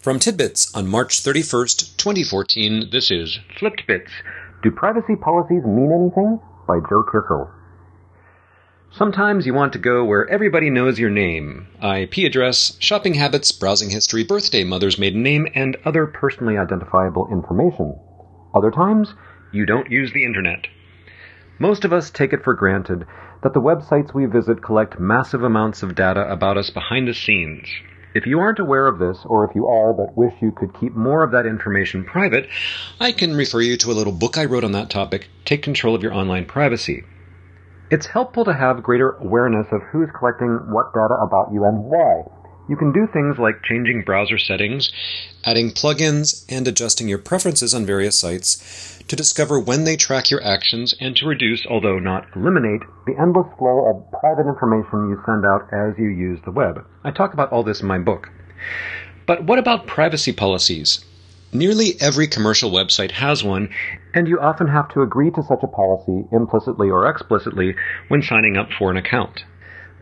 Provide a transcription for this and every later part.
From TidBITS on March 31st, 2014, this is FlippedBITS. Do privacy policies mean anything? By Joe Kissell. Sometimes you want to go where everybody knows your name, IP address, shopping habits, browsing history, birthday, mother's maiden name, and other personally identifiable information. Other times, you don't use the internet. Most of us take it for granted that the websites we visit collect massive amounts of data about us behind the scenes. If you aren't aware of this, or if you are but wish you could keep more of that information private, I can refer you to a little book I wrote on that topic, Take Control of Your Online Privacy. It's helpful to have greater awareness of who's collecting what data about you and why. You can do things like changing browser settings, adding plugins, and adjusting your preferences on various sites to discover when they track your actions and to reduce, although not eliminate, the endless flow of private information you send out as you use the web. I talk about all this in my book. But what about privacy policies? Nearly every commercial website has one, and you often have to agree to such a policy implicitly or explicitly when signing up for an account.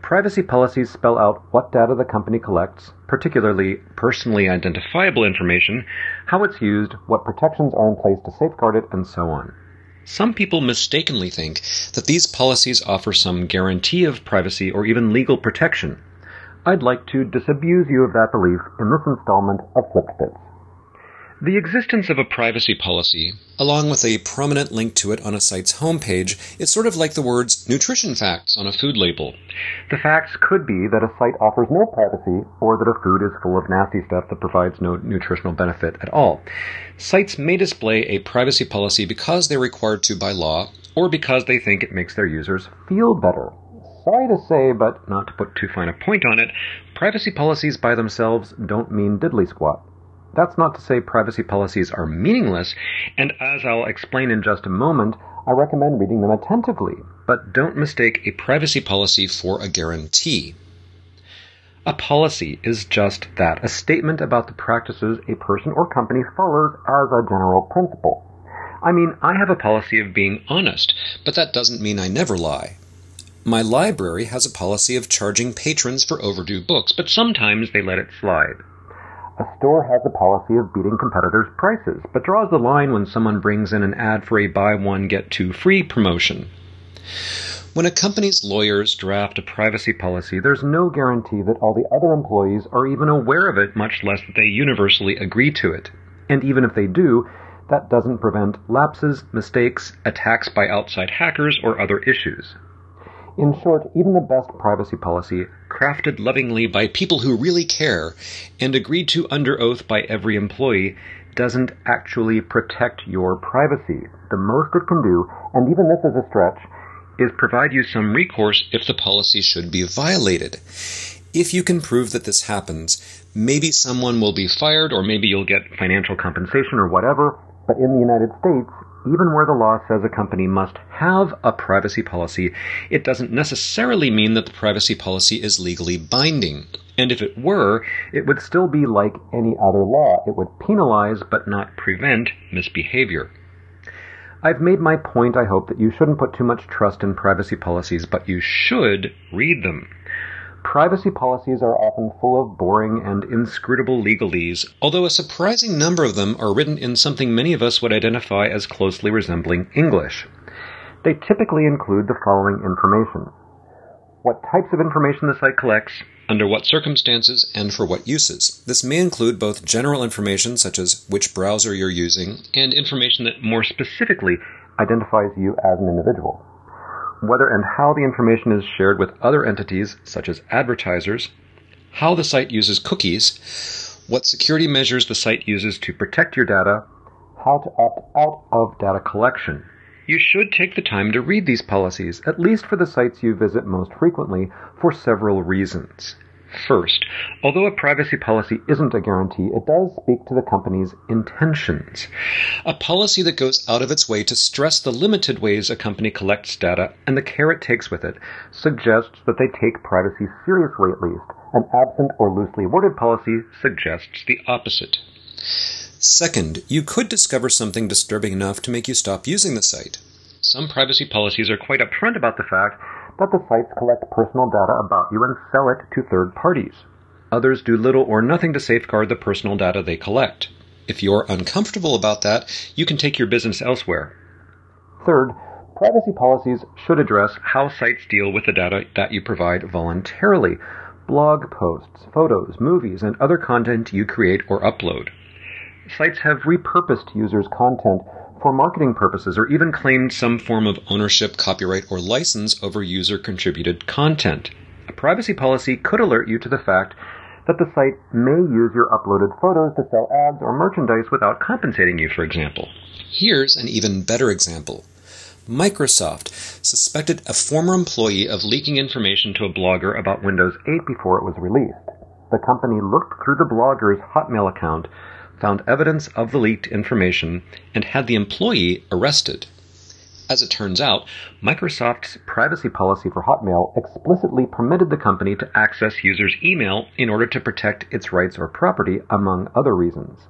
Privacy policies spell out what data the company collects, particularly personally identifiable information, how it's used, what protections are in place to safeguard it, and so on. Some people mistakenly think that these policies offer some guarantee of privacy or even legal protection. I'd like to disabuse you of that belief in this installment of FlippedBITS. The existence of a privacy policy, along with a prominent link to it on a site's homepage, is sort of like the words nutrition facts on a food label. The facts could be that a site offers no privacy or that a food is full of nasty stuff that provides no nutritional benefit at all. Sites may display a privacy policy because they're required to by law or because they think it makes their users feel better. Sorry to say, but not to put too fine a point on it, privacy policies by themselves don't mean diddly squat. That's not to say privacy policies are meaningless, and as I'll explain in just a moment, I recommend reading them attentively, but don't mistake a privacy policy for a guarantee. A policy is just that, a statement about the practices a person or company follows as a general principle. I mean, I have a policy of being honest, but that doesn't mean I never lie. My library has a policy of charging patrons for overdue books, but sometimes they let it slide. A store has a policy of beating competitors' prices, but draws the line when someone brings in an ad for a buy one, get two free promotion. When a company's lawyers draft a privacy policy, there's no guarantee that all the other employees are even aware of it, much less that they universally agree to it. And even if they do, that doesn't prevent lapses, mistakes, attacks by outside hackers, or other issues. In short, even the best privacy policy, crafted lovingly by people who really care and agreed to under oath by every employee, doesn't actually protect your privacy. The most it can do, and even this is a stretch, is provide you some recourse if the policy should be violated. If you can prove that this happens, maybe someone will be fired or maybe you'll get financial compensation or whatever, but in the United States, even where the law says a company must have a privacy policy, it doesn't necessarily mean that the privacy policy is legally binding. And if it were, it would still be like any other law. It would penalize but not prevent misbehavior. I've made my point, I hope, that you shouldn't put too much trust in privacy policies, but you should read them. Privacy policies are often full of boring and inscrutable legalese, although a surprising number of them are written in something many of us would identify as closely resembling English. They typically include the following information what types of information the site collects, under what circumstances, and for what uses. This may include both general information, such as which browser you're using, and information that more specifically identifies you as an individual whether and how the information is shared with other entities, such as advertisers, how the site uses cookies, what security measures the site uses to protect your data, how to opt out of data collection. You should take the time to read these policies, at least for the sites you visit most frequently, for several reasons. First, although a privacy policy isn't a guarantee, it does speak to the company's intentions. A policy that goes out of its way to stress the limited ways a company collects data and the care it takes with it suggests that they take privacy seriously at least. An absent or loosely worded policy suggests the opposite. Second, you could discover something disturbing enough to make you stop using the site. Some privacy policies are quite upfront about the fact that the sites collect personal data about you and sell it to third parties. Others do little or nothing to safeguard the personal data they collect. If you're uncomfortable about that, you can take your business elsewhere. Third, privacy policies should address how sites deal with the data that you provide voluntarily blog posts, photos, movies, and other content you create or upload. Sites have repurposed users' content for marketing purposes or even claimed some form of ownership, copyright, or license over user contributed content. A privacy policy could alert you to the fact that the site may use your uploaded photos to sell ads or merchandise without compensating you, for example. Here's an even better example. Microsoft suspected a former employee of leaking information to a blogger about Windows 8 before it was released. The company looked through the blogger's Hotmail account, found evidence of the leaked information, and had the employee arrested. As it turns out, Microsoft's privacy policy for Hotmail explicitly permitted the company to access users' email in order to protect its rights or property, among other reasons.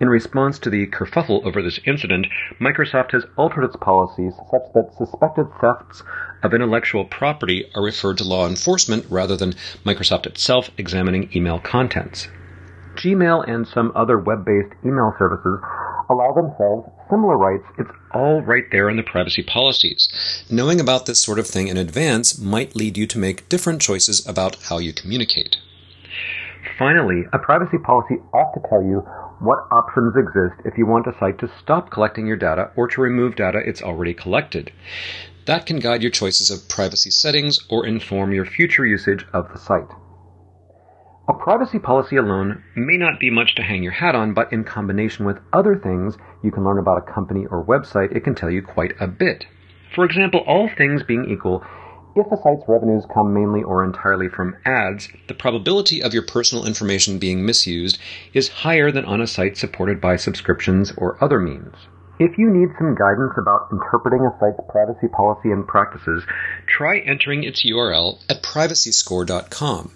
In response to the kerfuffle over this incident, Microsoft has altered its policies such that suspected thefts of intellectual property are referred to law enforcement rather than Microsoft itself examining email contents. Gmail and some other web based email services allow themselves similar rights. It's all right there in the privacy policies. Knowing about this sort of thing in advance might lead you to make different choices about how you communicate. Finally, a privacy policy ought to tell you what options exist if you want a site to stop collecting your data or to remove data it's already collected. That can guide your choices of privacy settings or inform your future usage of the site. A privacy policy alone may not be much to hang your hat on, but in combination with other things you can learn about a company or website, it can tell you quite a bit. For example, all things being equal, if a site's revenues come mainly or entirely from ads, the probability of your personal information being misused is higher than on a site supported by subscriptions or other means. If you need some guidance about interpreting a site's privacy policy and practices, try entering its URL at privacyscore.com.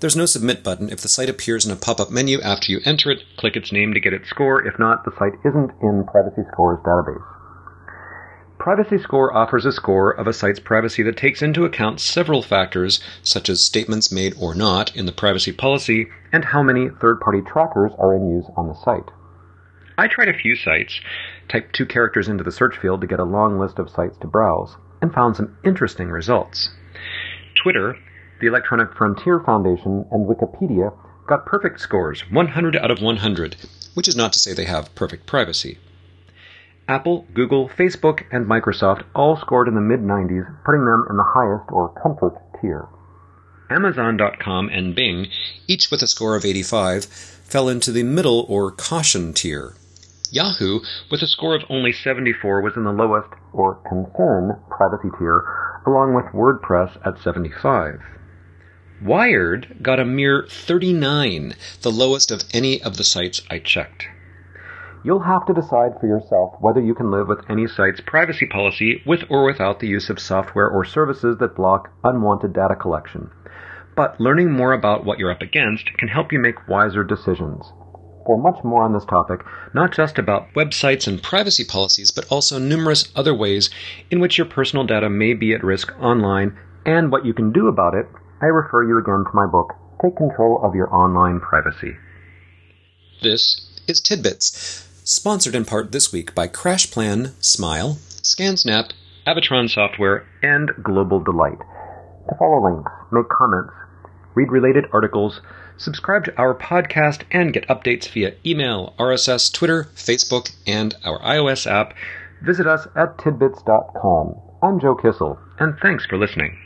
There's no submit button. If the site appears in a pop up menu after you enter it, click its name to get its score. If not, the site isn't in Privacy Score's database. Privacy Score offers a score of a site's privacy that takes into account several factors, such as statements made or not in the privacy policy and how many third party trackers are in use on the site. I tried a few sites, typed two characters into the search field to get a long list of sites to browse, and found some interesting results. Twitter, the Electronic Frontier Foundation, and Wikipedia got perfect scores, 100 out of 100, which is not to say they have perfect privacy. Apple, Google, Facebook, and Microsoft all scored in the mid 90s, putting them in the highest or comfort tier. Amazon.com and Bing, each with a score of 85, fell into the middle or caution tier. Yahoo, with a score of only 74, was in the lowest or concern privacy tier, along with WordPress at 75. Wired got a mere 39, the lowest of any of the sites I checked. You'll have to decide for yourself whether you can live with any site's privacy policy with or without the use of software or services that block unwanted data collection. But learning more about what you're up against can help you make wiser decisions. For much more on this topic, not just about websites and privacy policies, but also numerous other ways in which your personal data may be at risk online and what you can do about it, I refer you again to my book, Take Control of Your Online Privacy. This is TidBITS sponsored in part this week by CrashPlan, Smile, ScanSnap, Avatron Software, and Global Delight. To follow links, make comments, read related articles, subscribe to our podcast, and get updates via email, RSS, Twitter, Facebook, and our iOS app, visit us at tidbits.com. I'm Joe Kissell, and thanks for listening.